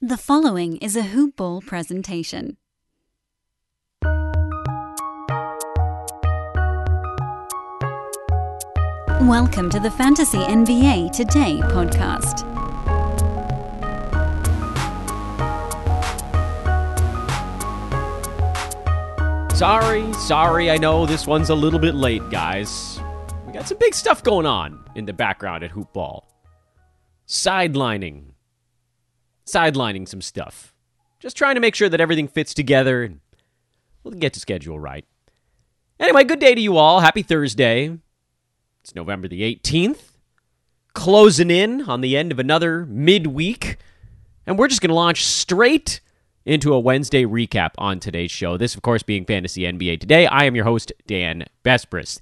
The following is a Hoop Ball presentation. Welcome to the Fantasy NBA Today podcast. Sorry, sorry, I know this one's a little bit late, guys. We got some big stuff going on in the background at Hoop Ball. Sidelining. Sidelining some stuff. Just trying to make sure that everything fits together and we'll get to schedule right. Anyway, good day to you all. Happy Thursday. It's November the 18th. Closing in on the end of another midweek. And we're just going to launch straight into a Wednesday recap on today's show. This, of course, being Fantasy NBA Today. I am your host, Dan Besbris.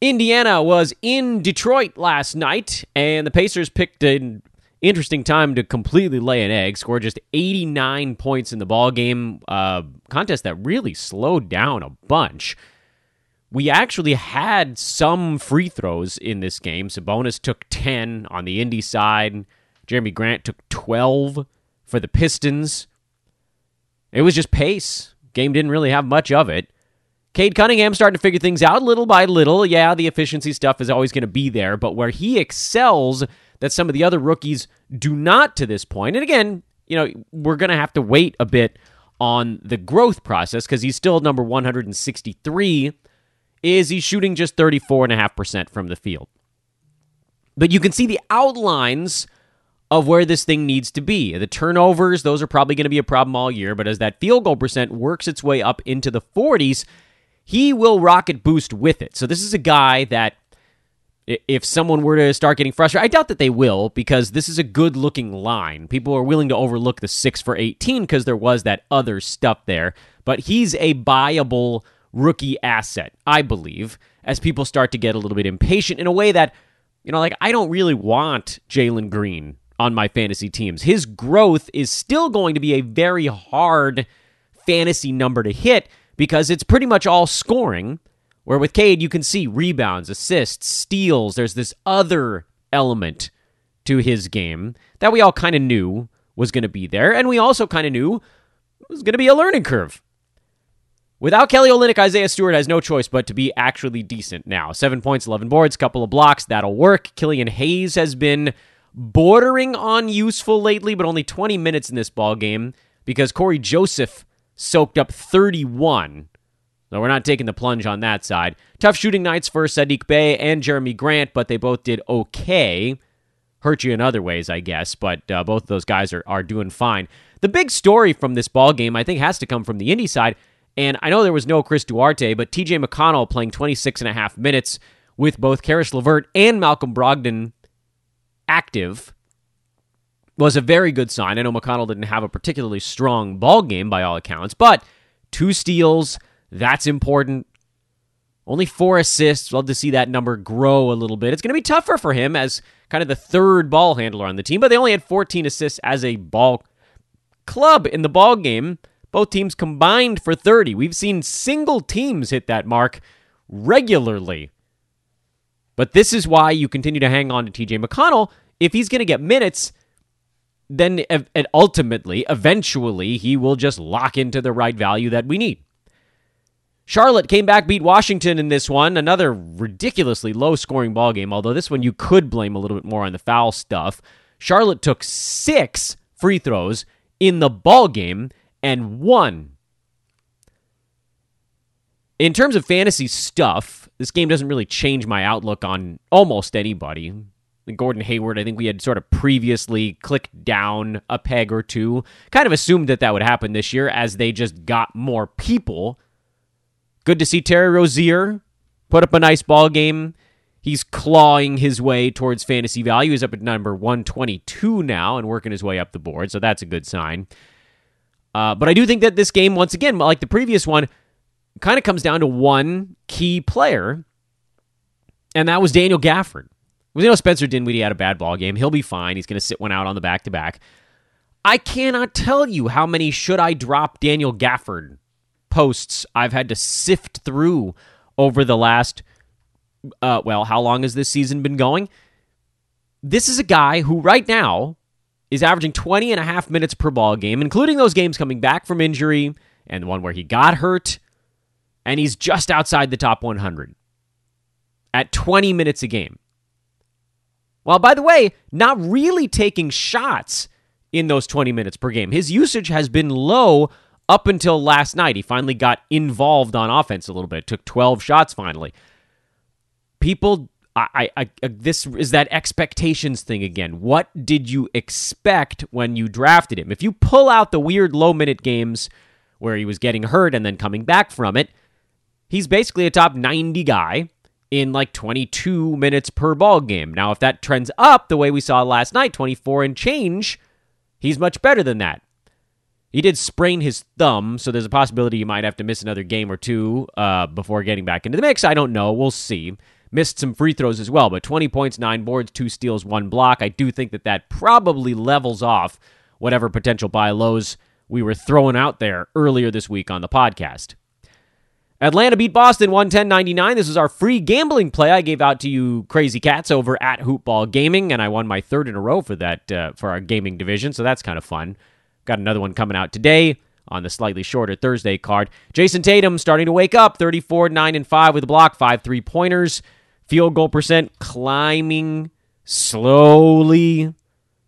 Indiana was in Detroit last night, and the Pacers picked an interesting time to completely lay an egg. Scored just 89 points in the ball game, uh, contest that really slowed down a bunch. We actually had some free throws in this game. Sabonis took 10 on the Indy side. Jerami Grant took 12 for the Pistons. It was just pace. Game didn't really have much of it. Cade Cunningham starting to figure things out little by little. Yeah, the efficiency stuff is always going to be there, but where he excels that some of the other rookies do not to this point. And again, you know, we're going to have to wait a bit on the growth process because he's still number 163 is he's shooting just 34.5% from the field. But you can see the outlines of where this thing needs to be. The turnovers, those are probably going to be a problem all year, but as that field goal percent works its way up into the 40s, he will rocket boost with it. So this is a guy that if someone were to start getting frustrated, I doubt that they will because this is a good looking line. People are willing to overlook the 6 for 18 because there was that other stuff there, but he's a buyable rookie asset, I believe, as people start to get a little bit impatient in a way that, you know, like I don't really want Jalen Green on my fantasy teams. His growth is still going to be a very hard fantasy number to hit because it's pretty much all scoring. Where with Cade, you can see rebounds, assists, steals. There's this other element to his game that we all kind of knew was going to be there. And we also kind of knew it was going to be a learning curve. Without Kelly Olynyk, Isaiah Stewart has no choice but to be actually decent now. Seven points, 11 boards, couple of blocks. That'll work. Killian Hayes has been bordering on useful lately, but only 20 minutes in this ball game because Cory Joseph soaked up 31. Though we're not taking the plunge on that side. Tough shooting nights for Saddiq Bey and Jerami Grant, but they both did okay. Hurt you in other ways, I guess, but uh, both of those guys are, are doing fine. The big story from this ball game, I think, has to come from the Indy side. And I know there was no Chris Duarte, but TJ McConnell playing 26 and a half minutes with both Caris LeVert and Malcolm Brogdon active was a very good sign. I know McConnell didn't have a particularly strong ball game by all accounts, but two steals, that's important. Only four assists. Love to see that number grow a little bit. It's going to be tougher for him as kind of the third ball handler on the team, but they only had 14 assists as a ball club in the ball game. Both teams combined for 30. We've seen single teams hit that mark regularly. But this is why you continue to hang on to TJ McConnell. If he's going to get minutes, then and ultimately, eventually, he will just lock into the right value that we need. Charlotte came back, beat Washington in this one. Another ridiculously low scoring ball game, although this one you could blame a little bit more on the foul stuff. Charlotte took six free throws in the ball game and won. In terms of fantasy stuff, this game doesn't really change my outlook on almost anybody. Gordon Hayward, I think we had sort of previously clicked down a peg or two. Kind of assumed that that would happen this year as they just got more people. Good to see Terry Rozier put up a nice ball game. He's clawing his way towards fantasy value. He's up at number 122 now and working his way up the board, so that's a good sign. Uh, but I do think that this game, once again, like the previous one, kind of comes down to one key player, and that was Daniel Gafford. We know Spencer Dinwiddie had a bad ball game. He'll be fine. He's going to sit one out on the back to back. I cannot tell you how many should I drop Daniel Gafford posts I've had to sift through over the last, uh, well, how long has this season been going? This is a guy who right now is averaging 20 and a half minutes per ball game, including those games coming back from injury and the one where he got hurt. And he's just outside the top 100 at 20 minutes a game. Well, by the way, not really taking shots in those 20 minutes per game. His usage has been low up until last night. He finally got involved on offense a little bit, took 12 shots finally. People, I, I, I, uh, this is that expectations thing again. What did you expect when you drafted him? If you pull out the weird low minute games where he was getting hurt and then coming back from it, he's basically a top 90 guy in like 22 minutes per ball game. Now, if that trends up the way we saw last night, 24 and change, he's much better than that. He did sprain his thumb, so there's a possibility he might have to miss another game or two uh, before getting back into the mix. I don't know. We'll see. Missed some free throws as well, but 20 points, 9 boards, 2 steals, 1 block. I do think that that probably levels off whatever potential buy lows we were throwing out there earlier this week on the podcast. Atlanta beat Boston 110-99. This is our free gambling play I gave out to you crazy cats over at Hoopball Gaming, and I won my third in a row for that uh, for our gaming division, so that's kind of fun. Got another one coming out today on the slightly shorter Thursday card. Jayson Tatum starting to wake up, 34 9 and 5 with a block, 5 three pointers. Field goal percent climbing slowly,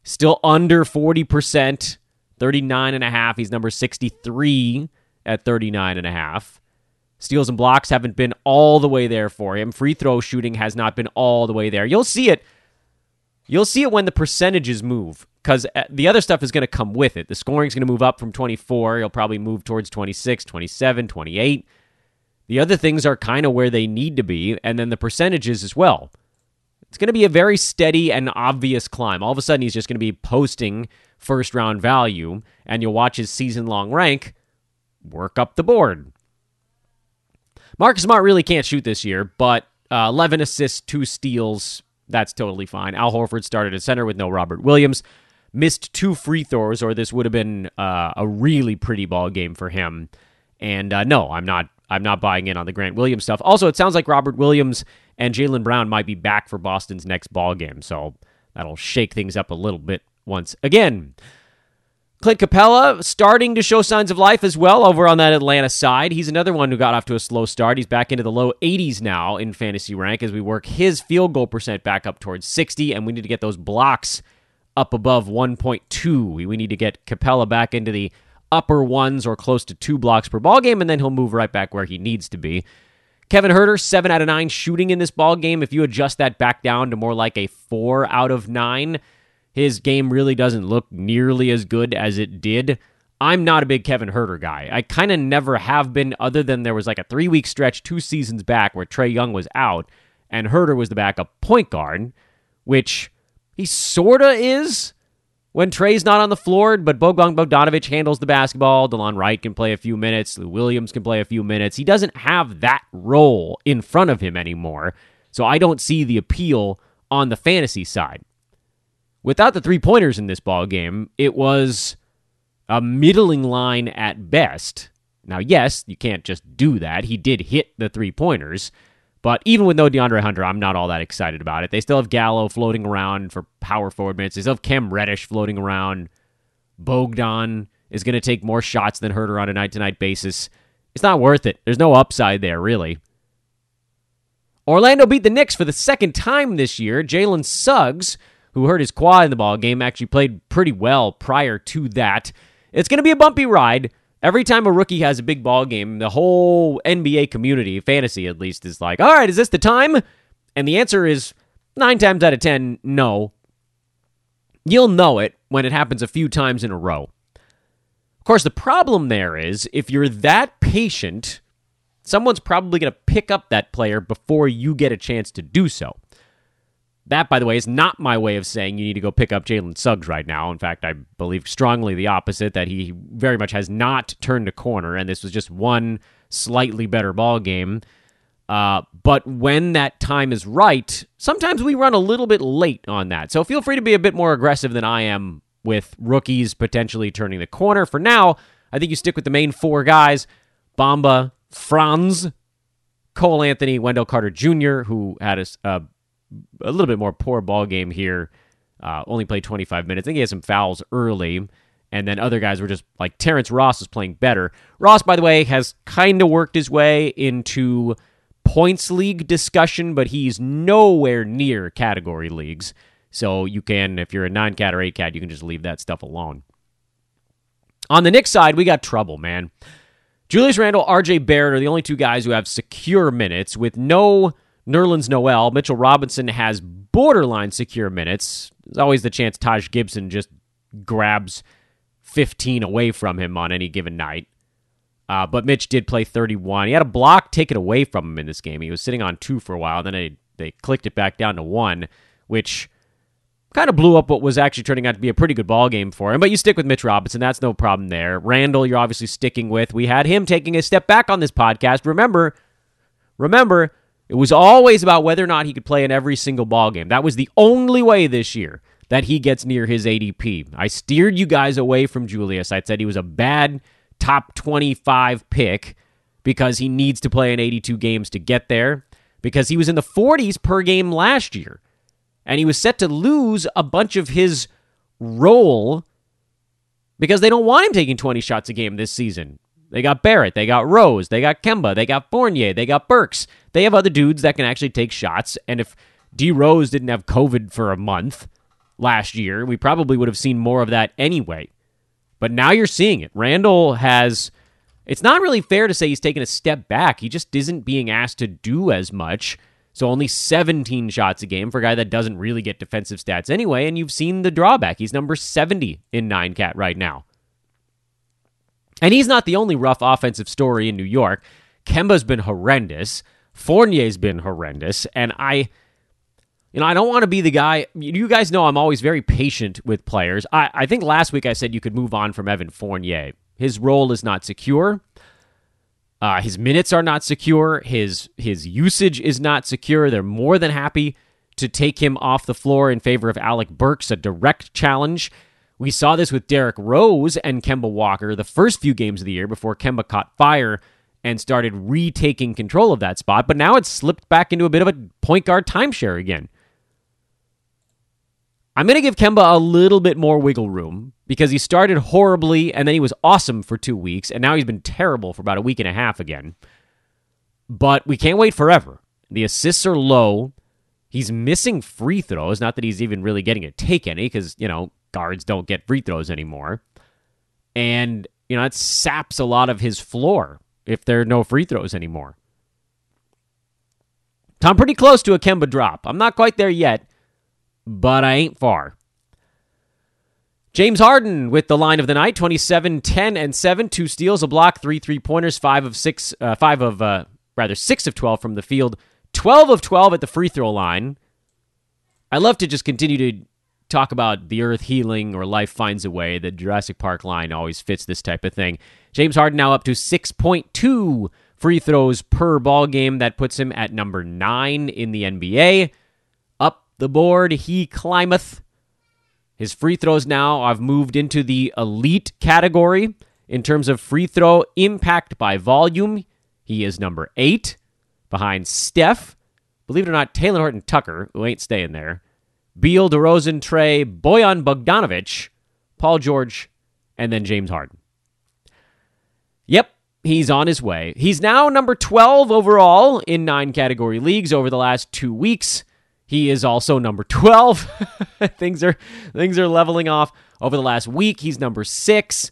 still under 40%, 39 and a half. He's number 63 at 39 and a half. Steals and blocks haven't been all the way there for him. Free throw shooting has not been all the way there. You'll see it. You'll see it when the percentages move because uh, the other stuff is going to come with it. The scoring is going to move up from 24. You'll probably move towards 26, 27, 28. The other things are kind of where they need to be, and then the percentages as well. It's going to be a very steady and obvious climb. All of a sudden, he's just going to be posting first round value, and you'll watch his season long rank work up the board. Marcus Smart really can't shoot this year, but uh, 11 assists, two steals. That's totally fine. Al Horford started at center with no Robert Williams. Missed two free throws, or this would have been uh, a really pretty ball game for him. And uh, no, I'm not. I'm not buying in on the Grant Williams stuff. Also, it sounds like Robert Williams and Jaylen Brown might be back for Boston's next ball game, so that'll shake things up a little bit once again. Clint Capela starting to show signs of life as well over on that Atlanta side. He's another one who got off to a slow start. He's back into the low 80s now in fantasy rank as we work his field goal percent back up towards 60, and we need to get those blocks up above 1.2. We need to get Capella back into the upper ones or close to two blocks per ball game, and then he'll move right back where he needs to be. Kevin Huerter, seven out of nine shooting in this ball game. If you adjust that back down to more like a four out of nine, his game really doesn't look nearly as good as it did. I'm not a big Kevin Huerter guy. I kind of never have been, other than there was like a three week stretch two seasons back where Trae Young was out and Huerter was the backup point guard, which he sorta is when Trae's not on the floor, but Bogdan Bogdanovich handles the basketball. Delon Wright can play a few minutes. Lou Williams can play a few minutes. He doesn't have that role in front of him anymore. So I don't see the appeal on the fantasy side. Without the three pointers in this ball game, it was a middling line at best. Now, yes, you can't just do that. He did hit the three pointers, but even with no DeAndre Hunter, I'm not all that excited about it. They still have Gallo floating around for power forward minutes. They still have Cam Reddish floating around. Bogdan is going to take more shots than Huerter on a night to night basis. It's not worth it. There's no upside there, really. Orlando beat the Knicks for the second time this year. Jalen Suggs who hurt his quad in the ball game, actually played pretty well prior to that. It's going to be a bumpy ride. Every time a rookie has a big ball game, the whole NBA community, fantasy at least, is like, all right, is this the time? And the answer is nine times out of ten, no. You'll know it when it happens a few times in a row. Of course, the problem there is if you're that patient, someone's probably going to pick up that player before you get a chance to do so. That, by the way, is not my way of saying you need to go pick up Jalen Suggs right now. In fact, I believe strongly the opposite, that he very much has not turned a corner, and this was just one slightly better ball game. Uh, but when that time is right, sometimes we run a little bit late on that. So feel free to be a bit more aggressive than I am with rookies potentially turning the corner. For now, I think you stick with the main four guys Bamba, Franz, Cole Anthony, Wendell Carter Jr., who had a, a a little bit more poor ball game here Uh, only played 25 minutes. I think he had some fouls early, and then other guys were just like Terrence Ross was playing better. Ross, by the way, has kind of worked his way into points league discussion, but he's nowhere near category leagues. So you can, if you're a nine cat or eight cat, you can just leave that stuff alone. On the Knicks side, we got trouble, man. Julius Randle, RJ Barrett are the only two guys who have secure minutes with no Nerlens Noel. Mitchell Robinson has borderline secure minutes. There's always the chance Taj Gibson just grabs 15 away from him on any given night. Uh, but Mitch did play 31. He had a block taken away from him in this game. He was sitting on two for a while, then they, they clicked it back down to one, which kind of blew up what was actually turning out to be a pretty good ball game for him. But you stick with Mitch Robinson, that's no problem there. Randle, you're obviously sticking with. We had him taking a step back on this podcast. Remember, remember, it was always about whether or not he could play in every single ball game. That was the only way this year that he gets near his ADP. I steered you guys away from Julius. I said he was a bad top 25 pick because he needs to play in 82 games to get there because he was in the 40s per game last year and he was set to lose a bunch of his role because they don't want him taking 20 shots a game this season. They got Barrett, they got Rose, they got Kemba, they got Fournier, they got Burks. They have other dudes that can actually take shots. And if D Rose didn't have COVID for a month last year, we probably would have seen more of that anyway. But now you're seeing it. Randle has. It's not really fair to say he's taken a step back. He just isn't being asked to do as much. So only 17 shots a game for a guy that doesn't really get defensive stats anyway. And you've seen the drawback. He's number 70 in 9 cat right now. And he's not the only rough offensive story in New York. Kemba's been horrendous. Fournier's been horrendous. And I, you know, I don't want to be the guy. You guys know I'm always very patient with players. I, I think last week I said you could move on from Evan Fournier. His role is not secure. Uh, his minutes are not secure. His his usage is not secure. They're more than happy to take him off the floor in favor of Alec Burks, a direct challenge. We saw this with Derrick Rose and Kemba Walker the first few games of the year before Kemba caught fire and started retaking control of that spot, but now it's slipped back into a bit of a point guard timeshare again. I'm going to give Kemba a little bit more wiggle room because he started horribly and then he was awesome for two weeks, and now he's been terrible for about a week and a half again. But we can't wait forever. The assists are low. He's missing free throws. Not that he's even really getting to take any because, you know, guards don't get free throws anymore. And, you know, that saps a lot of his floor if there are no free throws anymore. I'm pretty close to a Kemba drop. I'm not quite there yet, but I ain't far. James Harden with the line of the night 27, 10, and 7. Two steals, a block, three three pointers, five of six, uh, five of, uh, rather, six of 12 from the field, 12 of 12 at the free throw line. I love to just continue to talk about the earth healing or life finds a way. The Jurassic Park line always fits this type of thing. James Harden now up to 6.2 free throws per ball game. That puts him at number nine in the NBA. Up the board, he climbeth. His free throws now I've moved into the elite category in terms of free throw impact by volume. He is number eight behind Steph. Believe it or not, Talen Horton Tucker, who ain't staying there. Beal, DeRozan, Trae, Bojan Bogdanovic, Paul George, and then James Harden. Yep, he's on his way. He's now number 12 overall in nine category leagues over the last two weeks. He is also number 12. things are things are leveling off over the last week. He's number 6.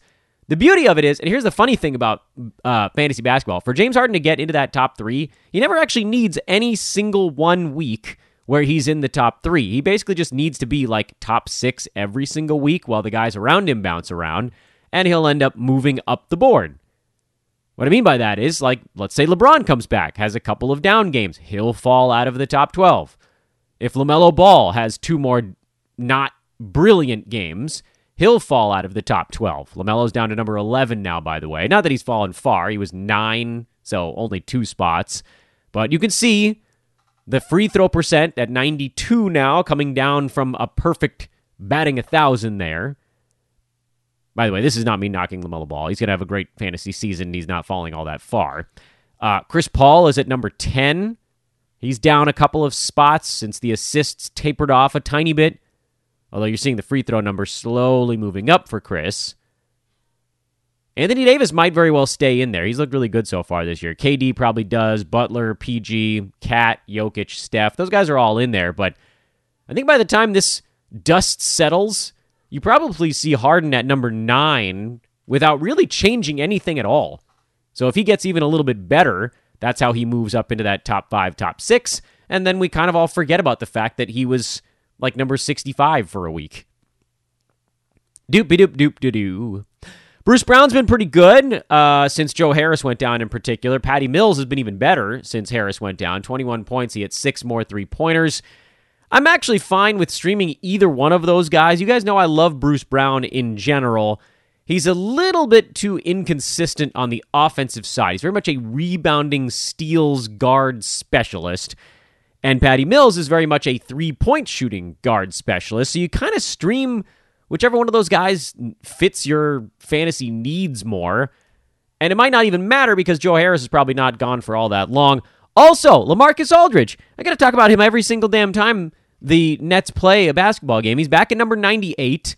The beauty of it is, and here's the funny thing about uh, fantasy basketball: for James Harden to get into that top three, he never actually needs any single one week where he's in the top three. He basically just needs to be like top six every single week while the guys around him bounce around, and he'll end up moving up the board. What I mean by that is, like, let's say LeBron comes back, has a couple of down games, he'll fall out of the top 12. If LaMelo Ball has two more not brilliant games, he'll fall out of the top 12. LaMelo's down to number 11 now, by the way. Not that he's fallen far, he was nine, so only two spots. But you can see the free throw percent at 92 now, coming down from a perfect batting a thousand there. By the way, this is not me knocking LaMelo Ball. He's going to have a great fantasy season. He's not falling all that far. Uh, Chris Paul is at number 10. He's down a couple of spots since the assists tapered off a tiny bit although you're seeing the free throw number slowly moving up for Chris. Anthony Davis might very well stay in there. He's looked really good so far this year. KD probably does. Butler, PG, Cat, Jokic, Steph. Those guys are all in there. But I think by the time this dust settles, you probably see Harden at number nine without really changing anything at all. So if he gets even a little bit better, that's how he moves up into that top five, top six. And then we kind of all forget about the fact that he was like number 65 for a week. Doop doop doop doo doo. Bruce Brown's been pretty good uh, since Joe Harris went down in particular. Patty Mills has been even better since Harris went down. 21 points. He had six more three pointers. I'm actually fine with streaming either one of those guys. You guys know I love Bruce Brown in general. He's a little bit too inconsistent on the offensive side. He's very much a rebounding steals guard specialist. And Patty Mills is very much a three point shooting guard specialist. So you kind of stream whichever one of those guys fits your fantasy needs more. And it might not even matter because Joe Harris is probably not gone for all that long. Also, Lamarcus Aldridge. I got to talk about him every single damn time the Nets play a basketball game. He's back at number 98.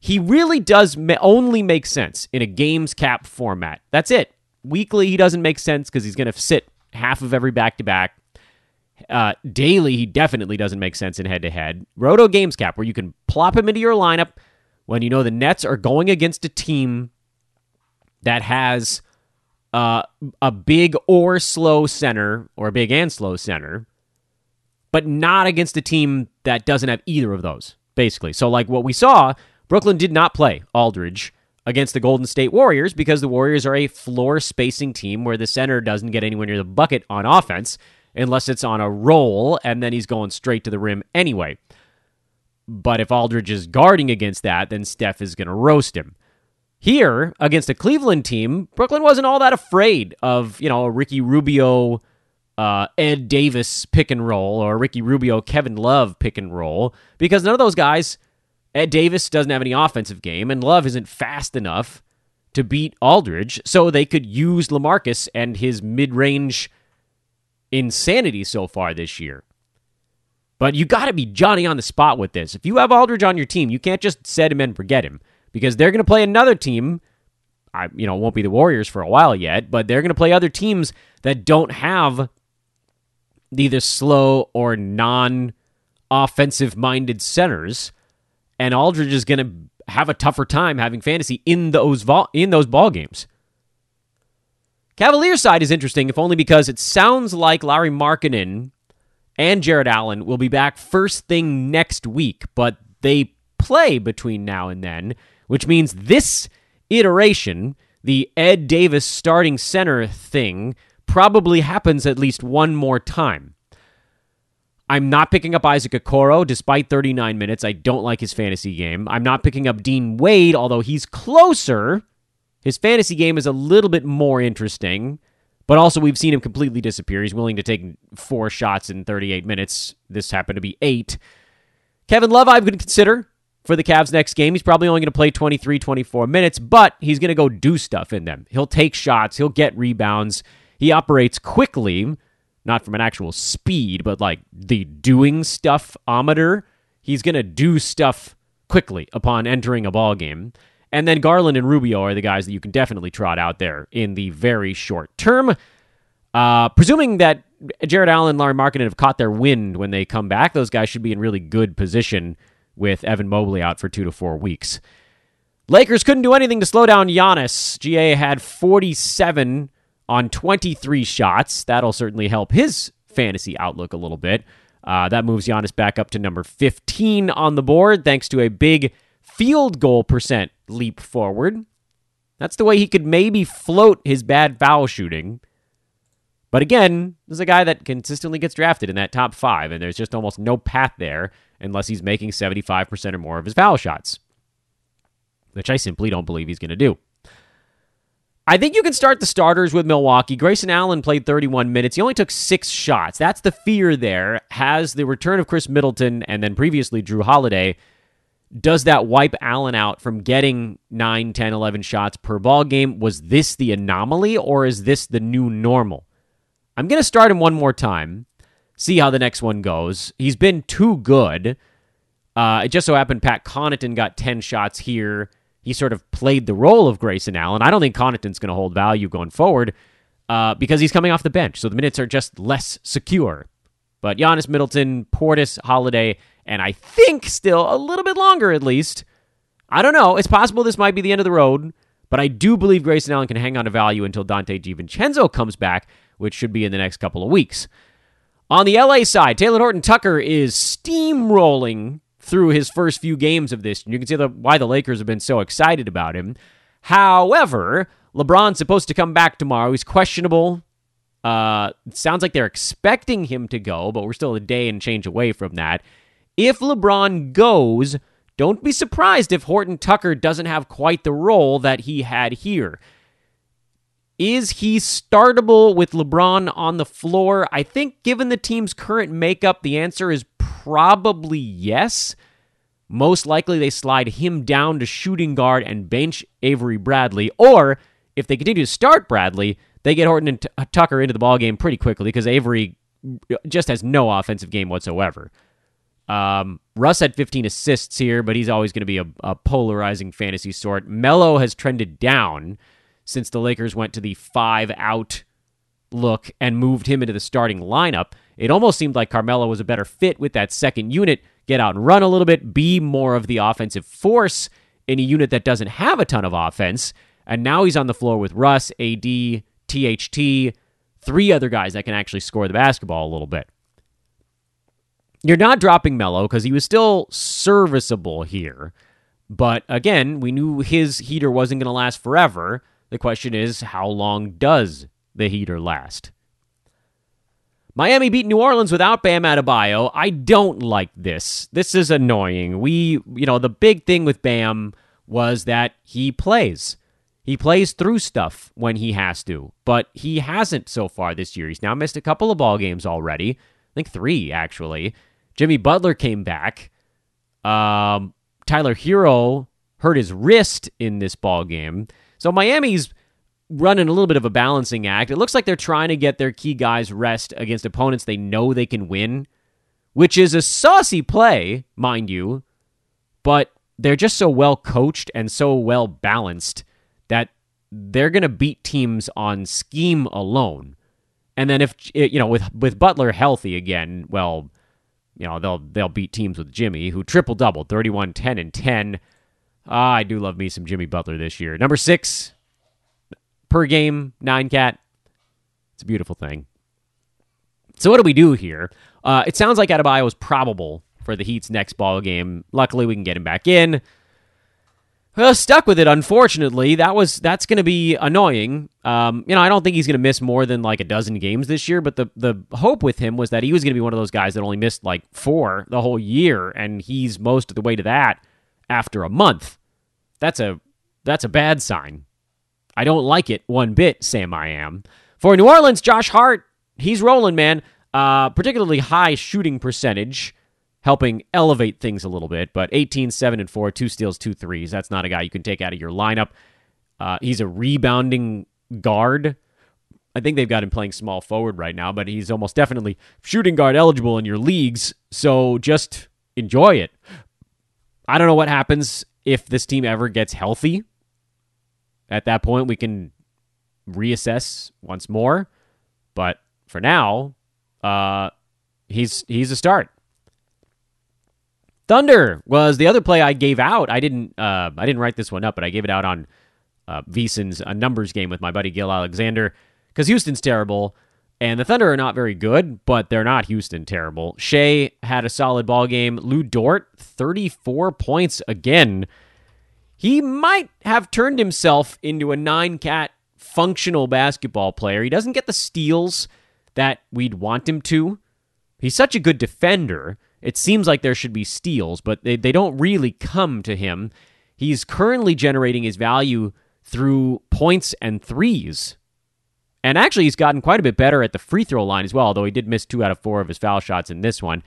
He really does only make sense in a games cap format. That's it. Weekly, he doesn't make sense because he's going to sit half of every back to back. Daily, he definitely doesn't make sense in head to head. Roto Games Cap, where you can plop him into your lineup when you know the Nets are going against a team that has uh, a big or slow center, or a big and slow center, but not against a team that doesn't have either of those, basically. So, like what we saw, Brooklyn did not play Aldridge against the Golden State Warriors because the Warriors are a floor spacing team where the center doesn't get anywhere near the bucket on offense unless it's on a roll, and then he's going straight to the rim anyway. But if Aldridge is guarding against that, then Steph is going to roast him. Here, against a Cleveland team, Brooklyn wasn't all that afraid of, you know, a Ricky Rubio uh, Ed Davis pick and roll or Ricky Rubio, Kevin Love pick and roll because none of those guys, Ed Davis doesn't have any offensive game and Love isn't fast enough to beat Aldridge, so they could use Lamarcus and his mid range insanity so far this year. But you got to be Johnny on the spot with this. If you have Aldridge on your team, you can't just set him and forget him because they're going to play another team. I, you know, won't be the Warriors for a while yet, but they're going to play other teams that don't have either slow or non offensive minded centers, and Aldridge is going to have a tougher time having fantasy in those vol- in those ball games. Cavalier side is interesting, if only because it sounds like Lauri Markkanen and Jarrett Allen will be back first thing next week, but they play between now and then, which means this iteration, the Ed Davis starting center thing, probably happens at least one more time. I'm not picking up Isaac Okoro despite 39 minutes. I don't like his fantasy game. I'm not picking up Dean Wade, although he's closer. His fantasy game is a little bit more interesting, but also we've seen him completely disappear. He's willing to take four shots in 38 minutes. This happened to be eight. Kevin Love, I would consider for the Cavs next game. He's probably only going to play 23, 24 minutes, but he's going to go do stuff in them. He'll take shots, he'll get rebounds. He operates quickly, not from an actual speed, but like the doing stuff ometer. He's going to do stuff quickly upon entering a ball game. And then Garland and Rubio are the guys that you can definitely trot out there in the very short term. Uh, presuming that Jarrett Allen and Lauri Markkanen have caught their wind when they come back, those guys should be in really good position with Evan Mobley out for two to four weeks. Lakers couldn't do anything to slow down Giannis. GA had 47 on 23 shots. That'll certainly help his fantasy outlook a little bit. Uh, that moves Giannis back up to number 15 on the board, thanks to a big field goal percent leap forward. That's the way he could maybe float his bad foul shooting. But again, this is a guy that consistently gets drafted in that top five, and there's just almost no path there unless he's making 75% or more of his foul shots, which I simply don't believe he's going to do. I think you can start the starters with Milwaukee. Grayson Allen played 31 minutes. He only took six shots. That's the fear there. Has the return of Khris Middleton and then previously Jrue Holiday, does that wipe Allen out from getting 9, 10, 11 shots per ball game? Was this the anomaly or is this the new normal? I'm going to start him one more time, see how the next one goes. He's been too good. Uh, it just so happened Pat Connaughton got 10 shots here. He sort of played the role of Grayson Allen. I don't think Connaughton's going to hold value going forward uh, because he's coming off the bench, so the minutes are just less secure. But Giannis Middleton, Portis, Holiday, and I think still a little bit longer at least. I don't know. It's possible this might be the end of the road, but I do believe Grayson Allen can hang on to value until Donte DiVincenzo comes back, which should be in the next couple of weeks. On the LA side, Taylor Horton Tucker is steamrolling through his first few games of this. And you can see the, why the Lakers have been so excited about him. However, LeBron's supposed to come back tomorrow. He's questionable. Uh, sounds like they're expecting him to go, but we're still a day and change away from that. If LeBron goes, don't be surprised if Horton Tucker doesn't have quite the role that he had here. Is he startable with LeBron on the floor? I think, given the team's current makeup, the answer is probably yes. Most likely, they slide him down to shooting guard and bench Avery Bradley. Or, if they continue to start Bradley, they get Horton and T- Tucker into the ballgame pretty quickly because Avery just has no offensive game whatsoever. Um, Russ had 15 assists here, but he's always going to be a, a polarizing fantasy sort. Melo has trended down since the Lakers went to the five out look and moved him into the starting lineup. It almost seemed like Carmelo was a better fit with that second unit, get out and run a little bit, be more of the offensive force in a unit that doesn't have a ton of offense. And now he's on the floor with Russ, AD, THT, three other guys that can actually score the basketball a little bit. You're not dropping Melo because he was still serviceable here. But again, we knew his heater wasn't going to last forever. The question is, how long does the heater last? Miami beat New Orleans without Bam Adebayo. I don't like this. This is annoying. We, you know, the big thing with Bam was that he plays. He plays through stuff when he has to, but he hasn't so far this year. He's now missed a couple of ball games already. I think three actually. Jimmy Butler came back. Um, Tyler Herro hurt his wrist in this ball game. So Miami's running a little bit of a balancing act. It looks like they're trying to get their key guys rest against opponents they know they can win, which is a saucy play, mind you, but they're just so well coached and so well balanced that they're going to beat teams on scheme alone. And then if you know with with Butler healthy again, well, you know, they'll they'll beat teams with Jimmy who triple doubled 31 10 and 10 Ah, I do love me some Jimmy Butler this year. Number six per game, nine cat. It's a beautiful thing. So what do we do here? Uh, it sounds like Adebayo is probable for the Heat's next ball game. Luckily, we can get him back in. Well, stuck with it. Unfortunately, that was that's going to be annoying. Um, you know, I don't think he's going to miss more than like a dozen games this year. But the the hope with him was that he was going to be one of those guys that only missed like four the whole year, and he's most of the way to that after a month. That's a that's a bad sign. I don't like it one bit, Sam I am. For New Orleans, Josh Hart, he's rolling, man. Uh, particularly high shooting percentage, helping elevate things a little bit. But 18, 7, and 4, two steals, two threes. That's not a guy you can take out of your lineup. Uh, he's a rebounding guard. I think they've got him playing small forward right now, but he's almost definitely shooting guard eligible in your leagues. So just enjoy it. I don't know what happens if this team ever gets healthy. At that point, we can reassess once more. But for now, uh, he's he's a start. Thunder was the other play I gave out. I didn't uh, I didn't write this one up, but I gave it out on uh, VSiN's a numbers game with my buddy Gill Alexander because Houston's terrible. And the Thunder are not very good, but they're not Houston terrible. Shai had a solid ball game. Lu Dort, 34 points again. He might have turned himself into a nine cat functional basketball player. He doesn't get the steals that we'd want him to. He's such a good defender. It seems like there should be steals, but they, they don't really come to him. He's currently generating his value through points and threes. And actually, he's gotten quite a bit better at the free throw line as well, although he did miss two out of four of his foul shots in this one.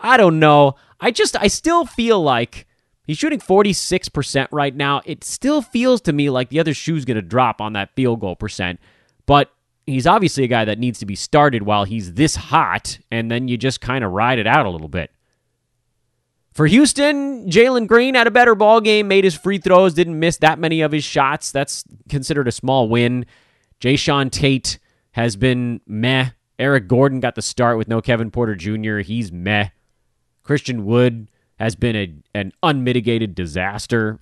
I don't know. I just, I still feel like he's shooting 46% right now. It still feels to me like the other shoe's going to drop on that field goal percent. But he's obviously a guy that needs to be started while he's this hot, and then you just kind of ride it out a little bit. For Houston, Jalen Green had a better ball game, made his free throws, didn't miss that many of his shots. That's considered a small win. Jae'Sean Tate has been meh. Eric Gordon got the start with no Kevin Porter Jr. He's meh. Christian Wood has been a, an unmitigated disaster.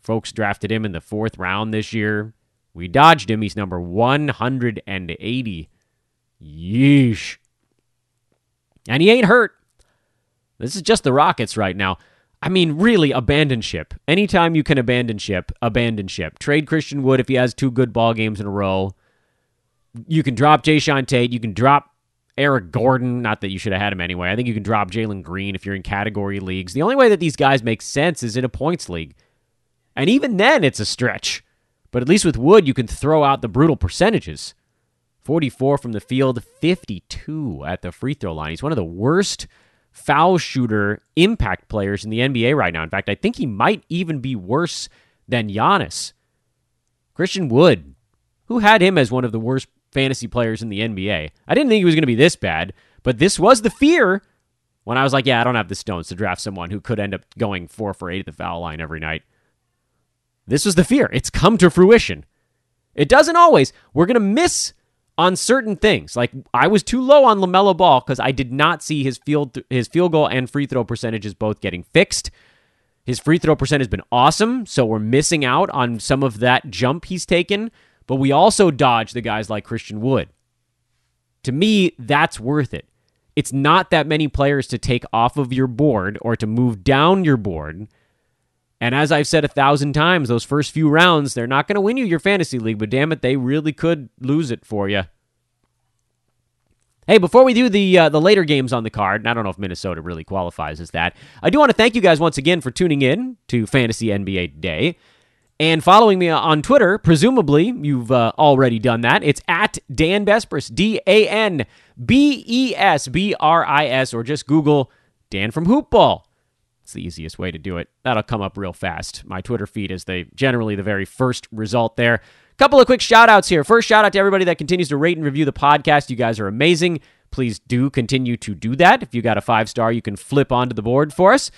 Folks drafted him in the fourth round this year. We dodged him. He's number 180. Yeesh. And he ain't hurt. This is just the Rockets right now. I mean, really, abandon ship. Anytime you can abandon ship, abandon ship. Trade Christian Wood if he has two good ball games in a row. You can drop Jae'Sean Tate. You can drop Eric Gordon. Not that you should have had him anyway. I think you can drop Jalen Green if you're in category leagues. The only way that these guys make sense is in a points league. And even then, it's a stretch. But at least with Wood, you can throw out the brutal percentages 44 from the field, 52 at the free throw line. He's one of the worst foul shooter impact players in the NBA right now. In fact, I think he might even be worse than Giannis. Christian Wood, who had him as one of the worst fantasy players in the NBA. I didn't think he was going to be this bad, but this was the fear when I was like, yeah, I don't have the stones to draft someone who could end up going four for eight at the foul line every night. This was the fear. It's come to fruition. It doesn't always. We're going to miss on certain things. Like I was too low on LaMelo Ball because I did not see his field his field goal and free throw percentages both getting fixed. His free throw percent has been awesome, so we're missing out on some of that jump he's taken, but we also dodge the guys like Christian Wood. To me, that's worth it. It's not that many players to take off of your board or to move down your board. And as I've said a thousand times, those first few rounds, they're not going to win you your fantasy league, but damn it, they really could lose it for you. Hey, before we do the uh, the later games on the card, and I don't know if Minnesota really qualifies as that, I do want to thank you guys once again for tuning in to Fantasy NBA Today and following me on Twitter. Presumably, you've uh, already done that. It's at Dan Besbris, D A N B E S B R I S, or just Google Dan from Hoopball. It's the easiest way to do it. That'll come up real fast. My Twitter feed is the generally the very first result there. A Couple of quick shout outs here. First, shout out to everybody that continues to rate and review the podcast. You guys are amazing. Please do continue to do that. If you got a five star, you can flip onto the board for us.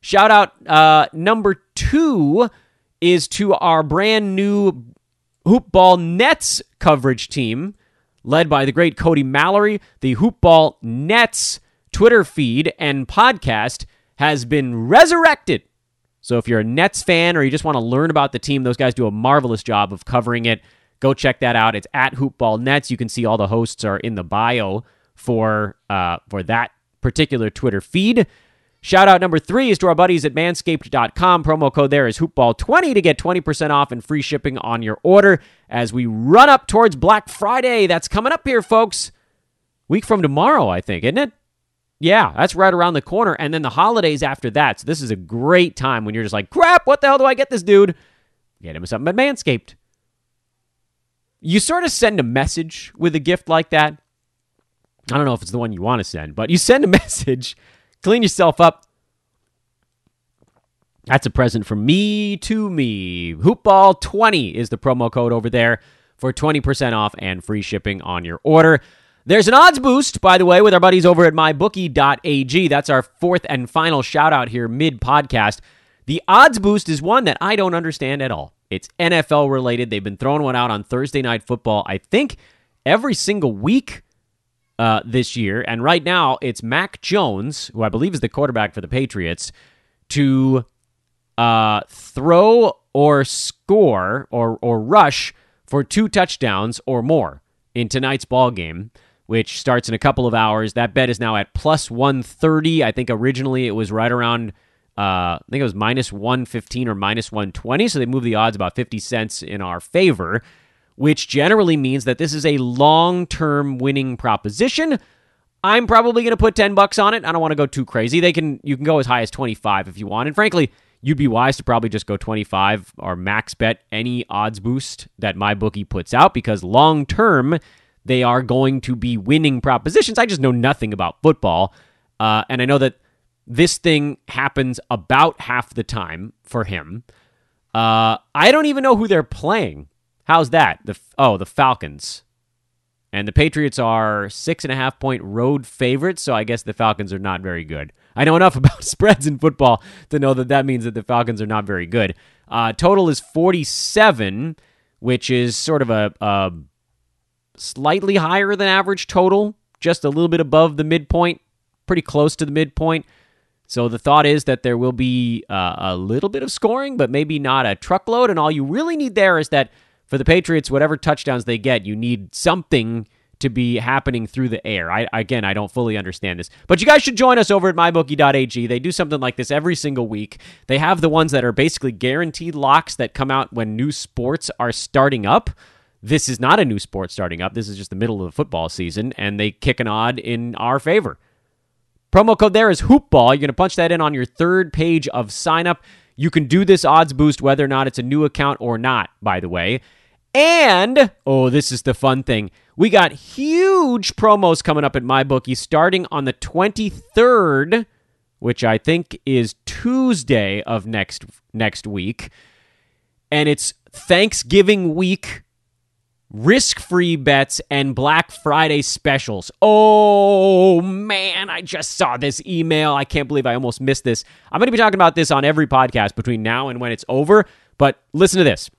Shout out uh, number two is to our brand new Hoopball Nets coverage team, led by the great Cody Mallory. The Hoopball Nets Twitter feed and podcast has been resurrected so if you're a Nets fan or you just want to learn about the team, those guys do a marvelous job of covering it. Go check that out. It's at Hoopball Nets. You can see all the hosts are in the bio for uh, for that particular Twitter feed. Shout out number three is to our buddies at manscaped.com. Promo code there is hoopball20 to get 20% off and free shipping on your order as we run up towards Black Friday. That's coming up here, folks. Week from tomorrow, I think, isn't it? Yeah, that's right around the corner. And then the holidays after that. So this is a great time when you're just like, crap, what the hell do I get this dude? Get him something at Manscaped. You sort of send a message with a gift like that. I don't know if it's the one you want to send, but you send a message, clean yourself up. That's a present from me to me. Hoopball20 is the promo code over there for 20% off and free shipping on your order. There's an odds boost, by the way, with our buddies over at mybookie.ag. That's our fourth and final shout out here mid podcast. The odds boost is one that I don't understand at all. It's NFL related. They've been throwing one out on Thursday Night Football, I think, every single week uh, this year. And right now, it's Mac Jones, who I believe is the quarterback for the Patriots, to uh, throw or score or, or rush for two touchdowns or more in tonight's ball game which starts in a couple of hours. That bet is now at plus 130. I think originally it was right around, uh, I think it was minus 115 or minus 120. So they moved the odds about 50 cents in our favor, which generally means that this is a long term winning proposition. I'm probably going to put 10 bucks on it. I don't want to go too crazy. They can you can go as high as 25 if you want. And frankly, you'd be wise to probably just go 25 or max bet any odds boost that my bookie puts out because long term they are going to be winning propositions. I just know nothing about football. Uh, and I know that this thing happens about half the time for him. Uh, I don't even know who they're playing. How's that? The oh, the Falcons. And the Patriots are six and a half point road favorites, so I guess the Falcons are not very good. I know enough about spreads in football to know that that means that the Falcons are not very good. Uh, total is 47, which is sort of a, a slightly higher than average total, just a little bit above the midpoint, pretty close to the midpoint. So the thought is that there will be uh, a little bit of scoring, but maybe not a truckload. And all you really need there is that for the Patriots, whatever touchdowns they get, you need something to be happening through the air. I again, I don't fully understand this, but you guys should join us over at mybookie.ag. They do something like this every single week. They have the ones that are basically guaranteed locks that come out when new sports are starting up. This is not a new sport starting up. This is just the middle of the football season, and they kick an odd in our favor. Promo code there is hoopball. You're going to punch that in on your third page of sign up. You can do this odds boost whether or not it's a new account or not, by the way. And, oh, this is the fun thing. We got huge promos coming up at MyBookie starting on the 23rd, which I think is Tuesday of next next week. And it's Thanksgiving week risk-free bets and Black Friday specials. Oh man, I just saw this email. I can't believe I almost missed this. I'm going to be talking about this on every podcast between now and when it's over, but listen to this.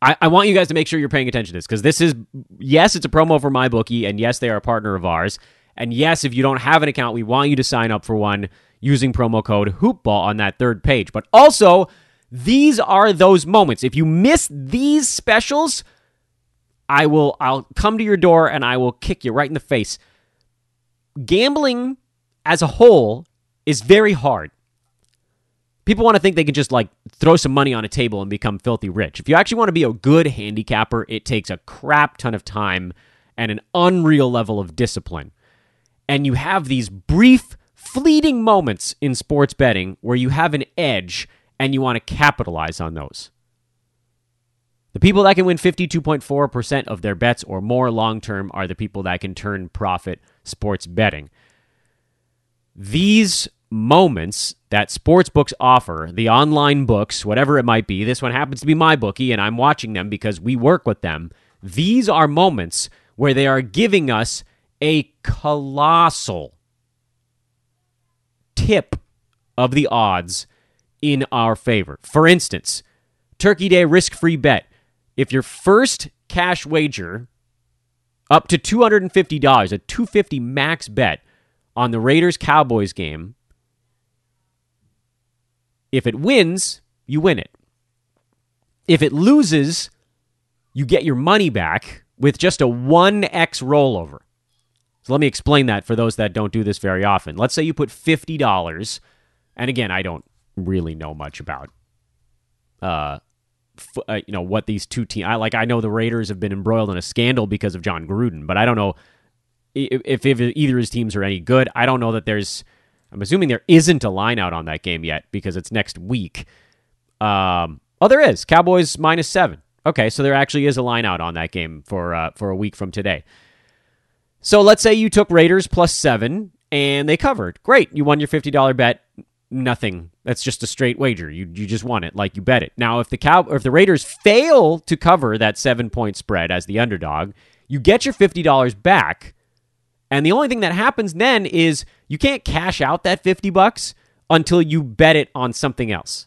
I, I want you guys to make sure you're paying attention to this because this is, yes, it's a promo for MyBookie, and yes, they are a partner of ours. And yes, if you don't have an account, we want you to sign up for one using promo code HoopBall on that third page. But also, these are those moments. If you miss these specials, I will I'll come to your door and I will kick you right in the face. Gambling as a whole is very hard. People want to think they can just like throw some money on a table and become filthy rich. If you actually want to be a good handicapper, it takes a crap ton of time and an unreal level of discipline. And you have these brief, fleeting moments in sports betting where you have an edge and you want to capitalize on those. The people that can win 52.4% of their bets or more long term are the people that can turn profit sports betting. These moments that sports books offer, the online books, whatever it might be. This one happens to be MyBookie, and I'm watching them because we work with them. These are moments where they are giving us a colossal tip of the odds in our favor. For instance, Turkey Day risk free bet. If your first cash wager up to $250, a 250 max bet on the Raiders Cowboys game if it wins, you win it. If it loses, you get your money back with just a 1x rollover. So let me explain that for those that don't do this very often. Let's say you put $50, and again, I don't really know much about uh, uh you know what these two teams I like I know the Raiders have been embroiled in a scandal because of Jon Gruden, but I don't know if, if, either his teams are any good. I don't know that there's I'm assuming there isn't a line out on that game yet because it's next week. Um, oh, there is. Cowboys minus seven. Okay, so there actually is a line out on that game for uh, for a week from today. So let's say you took Raiders plus seven and they covered. Great, you won your fifty dollar bet. Nothing. That's just a straight wager. You you just won it like you bet it. Now if the cow if the Raiders fail to cover that seven point spread as the underdog, you get your fifty dollars back and the only thing that happens then is you can't cash out that 50 bucks until you bet it on something else.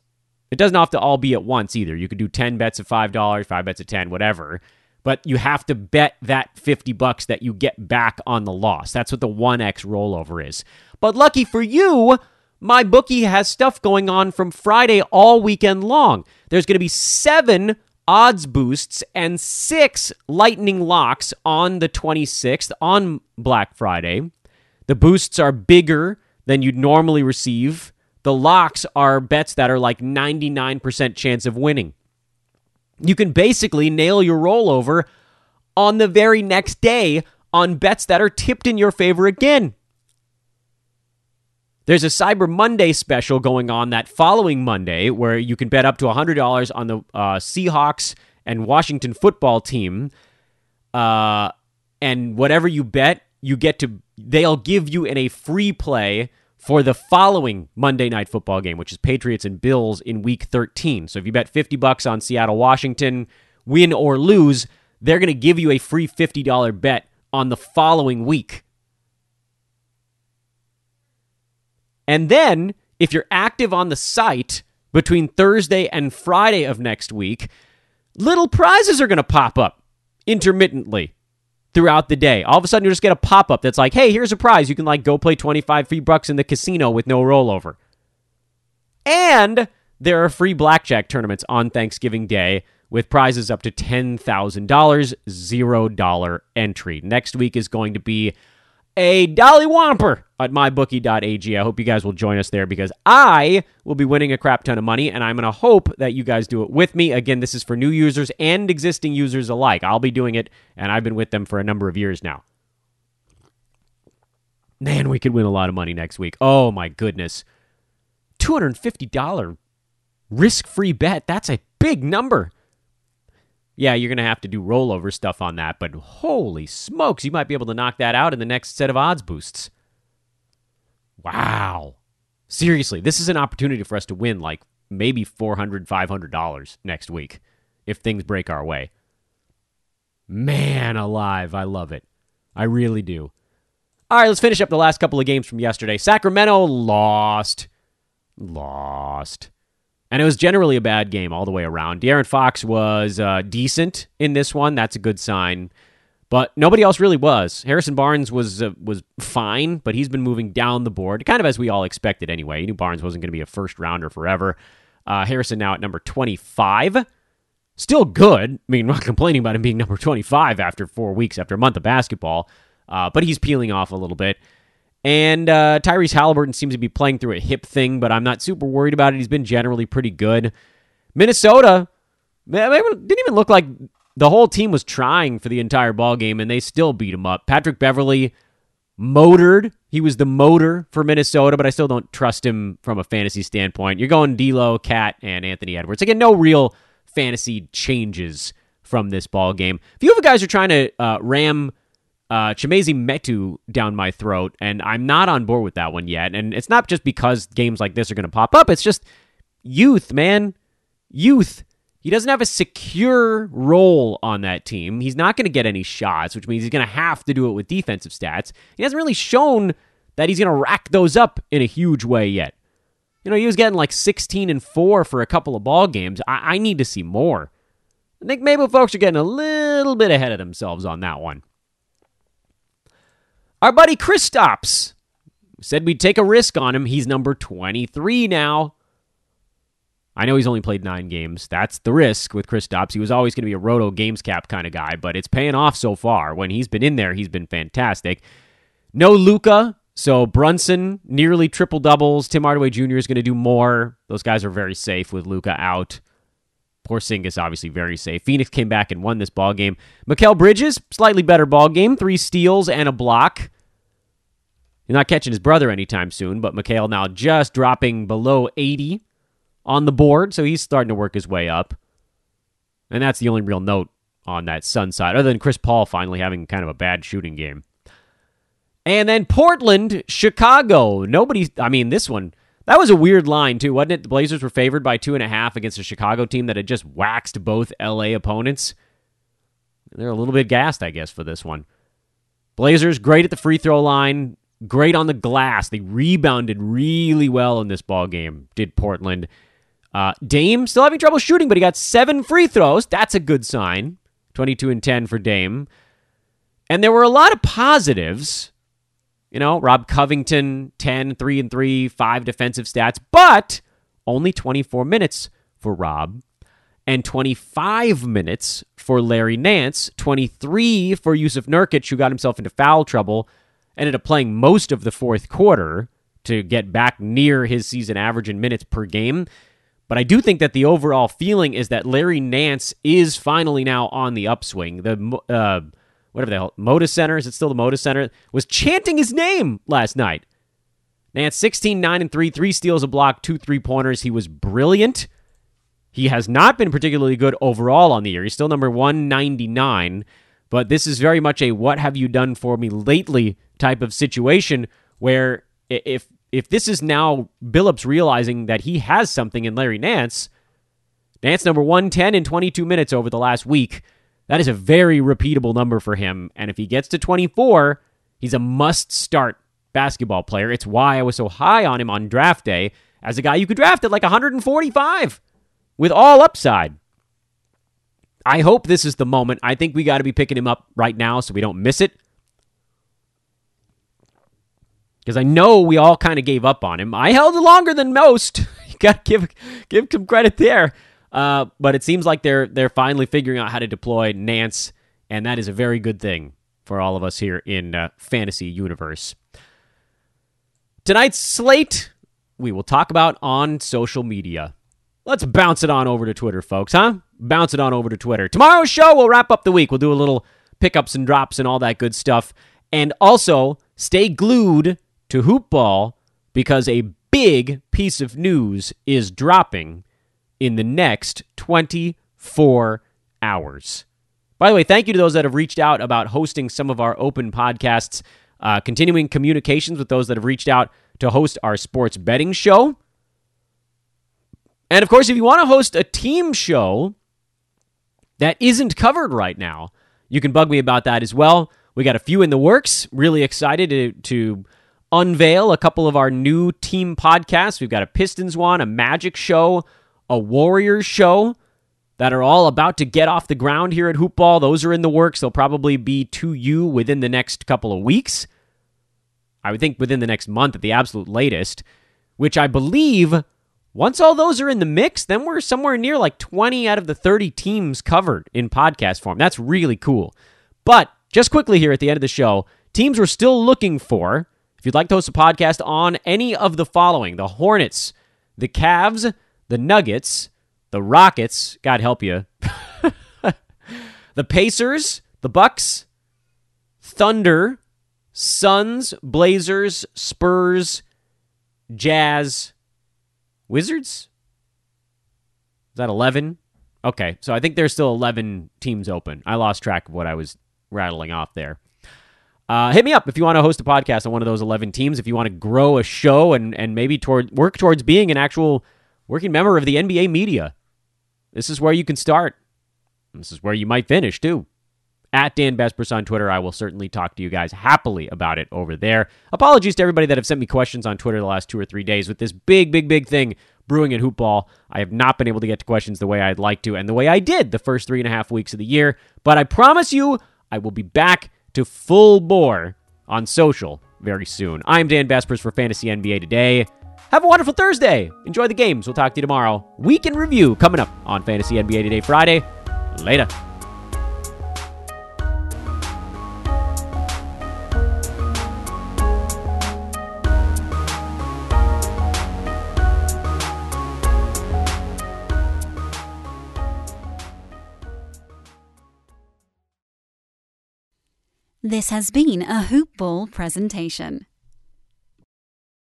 It doesn't have to all be at once either. You could do 10 bets of $5, 5 bets of 10, whatever. But you have to bet that 50 bucks that you get back on the loss. That's what the 1x rollover is. But lucky for you, MyBookie has stuff going on from Friday all weekend long. There's going to be 7 odds boosts and six lightning locks on the 26th on Black Friday. The boosts are bigger than you'd normally receive. The locks are bets that are like 99% chance of winning. You can basically nail your rollover on the very next day on bets that are tipped in your favor again. There's a Cyber Monday special going on that following Monday where you can bet up to $100 on the uh, Seahawks and Washington football team. Uh, and whatever you bet, you get to, they'll give you in a free play for the following Monday night football game, which is Patriots and Bills in week 13. So if you bet 50 bucks on Seattle, Washington, win or lose, they're going to give you a free $50 bet on the following week. And then, if you're active on the site between Thursday and Friday of next week, little prizes are going to pop up intermittently throughout the day. All of a sudden, you just get a pop up that's like, hey, here's a prize. You can like go play 25 free bucks in the casino with no rollover. And there are free blackjack tournaments on Thanksgiving Day with prizes up to $10,000, $0 entry. Next week is going to be a Dolly Whomper at mybookie.ag. I hope you guys will join us there because I will be winning a crap ton of money, and I'm going to hope that you guys do it with me. Again, this is for new users and existing users alike. I'll be doing it, and I've been with them for a number of years now. Man, we could win a lot of money next week. Oh, my goodness. $250 risk free bet. That's a big number. Yeah, you're going to have to do rollover stuff on that, but holy smokes, you might be able to knock that out in the next set of odds boosts. Wow. Seriously, this is an opportunity for us to win like maybe $400, $500 next week if things break our way. Man alive, I love it. I really do. All right, let's finish up the last couple of games from yesterday. Sacramento lost. Lost. And it was generally a bad game all the way around. De'Aaron Fox was uh, decent in this one. That's a good sign. But nobody else really was. Harrison Barnes was uh, was fine, but he's been moving down the board, kind of as we all expected anyway. You knew Barnes wasn't going to be a first rounder forever. Uh, Harrison now at number 25. Still good. I mean, not complaining about him being number 25 after four weeks, after a month of basketball, uh, but he's peeling off a little bit. And uh, Tyrese Halliburton seems to be playing through a hip thing, but I'm not super worried about it. He's been generally pretty good. Minnesota didn't even look like the whole team was trying for the entire ball game, and they still beat him up. Patrick Beverley motored. He was the motor for Minnesota, but I still don't trust him from a fantasy standpoint. You're going D'Lo, KAT, and Anthony Edwards. Again, no real fantasy changes from this ball game. A few of you guys are trying to uh, ram uh, Metu down my throat, and I'm not on board with that one yet. And it's not just because games like this are going to pop up, it's just youth, man. Youth. He doesn't have a secure role on that team. He's not going to get any shots, which means he's going to have to do it with defensive stats. He hasn't really shown that he's going to rack those up in a huge way yet. You know, he was getting like 16 and 4 for a couple of ball games. I, I need to see more. I think maybe folks are getting a little bit ahead of themselves on that one. Our buddy Kristaps said we'd take a risk on him. He's number 23 now. I know he's only played nine games. That's the risk with Kristaps. He was always going to be a roto games cap kind of guy, but it's paying off so far. When he's been in there, he's been fantastic. No Luka, so Brunson nearly triple doubles. Tim Hardaway Jr. is going to do more. Those guys are very safe with Luka out. Porzingis obviously very safe. Phoenix came back and won this ball game. Mikal Bridges, slightly better ball game, three steals and a block. He's not catching his brother anytime soon, but Mikal now just dropping below 80 on the board, so he's starting to work his way up. And that's the only real note on that Sun side, other than Chris Paul finally having kind of a bad shooting game. And then Portland, Chicago. Nobody, I mean, this one, that was a weird line, too, wasn't it? The Blazers were favored by two and a half against a Chicago team that had just waxed both LA opponents. They're a little bit gassed, I guess, for this one. Blazers, great at the free throw line, great on the glass. They rebounded really well in this ball game, did Portland. Uh, Dame still having trouble shooting, but he got seven free throws. That's a good sign. 22 and 10 for Dame. And there were a lot of positives. You know, Rob Covington, 10, 3 and 3, 5 defensive stats, but only 24 minutes for Rob and 25 minutes for Larry Nance, 23 for Jusuf Nurkic, who got himself into foul trouble, ended up playing most of the fourth quarter to get back near his season average in minutes per game. But I do think that the overall feeling is that Larry Nance is finally now on the upswing. The uh, whatever the hell, Moda Center, is it still the Moda Center, was chanting his name last night. Nance 16, 9, and 3, three steals, a block, two three pointers. He was brilliant. He has not been particularly good overall on the year. He's still number 199, but this is very much a what have you done for me lately type of situation where if if this is now Billups realizing that he has something in Larry Nance, Nance number 110 in 22 minutes over the last week That is a very repeatable number for him. And if he gets to 24, he's a must start basketball player. It's why I was so high on him on draft day as a guy you could draft at like 145 with all upside. I hope this is the moment. I think we got to be picking him up right now so we don't miss it. Because I know we all kind of gave up on him. I held longer than most. you got to give give some credit there. Uh, but it seems like they're they're finally figuring out how to deploy Nance, and that is a very good thing for all of us here in uh, fantasy universe. Tonight's slate we will talk about on social media. Let's bounce it on over to Twitter, folks, huh? Bounce it on over to Twitter. Tomorrow's show, we'll wrap up the week. We'll do a little pickups and drops and all that good stuff. And also, stay glued to Hoopball because a big piece of news is dropping in the next 24 hours. By the way, thank you to those that have reached out about hosting some of our open podcasts, uh, continuing communications with those that have reached out to host our sports betting show. And of course, if you want to host a team show that isn't covered right now, you can bug me about that as well. We got a few in the works. Really excited to, to unveil a couple of our new team podcasts. We've got a Pistons one, a Magic show, a Warriors show that are all about to get off the ground here at Hoopball. Those are in the works. They'll probably be to you within the next couple of weeks. I would think within the next month at the absolute latest, which I believe once all those are in the mix, then we're somewhere near like 20 out of the 30 teams covered in podcast form. That's really cool. But just quickly here at the end of the show, teams we're still looking for, if you'd like to host a podcast on any of the following the Hornets, the Cavs, the Nuggets, the Rockets, God help you, the Pacers, the Bucks, Thunder, Suns, Blazers, Spurs, Jazz, Wizards? Is that 11? Okay, so I think there's still 11 teams open. I lost track of what I was rattling off there. Uh, hit me up if you want to host a podcast on one of those 11 teams. If you want to grow a show and, and maybe toward work towards being an actual working member of the NBA media, this is where you can start. This is where you might finish, too at Dan Besbris on Twitter. I will certainly talk to you guys happily about it over there. Apologies to everybody that have sent me questions on Twitter the last two or three days with this big, big, big thing brewing at Hoopball. I have not been able to get to questions the way I'd like to and the way I did the first three and a half weeks of the year. But I promise you, I will be back to full bore on social very soon. I'm Dan Besbris for Fantasy NBA Today. Have a wonderful Thursday. Enjoy the games. We'll talk to you tomorrow. Week in review coming up on Fantasy NBA Today Friday. Later. This has been a Hoop Ball presentation.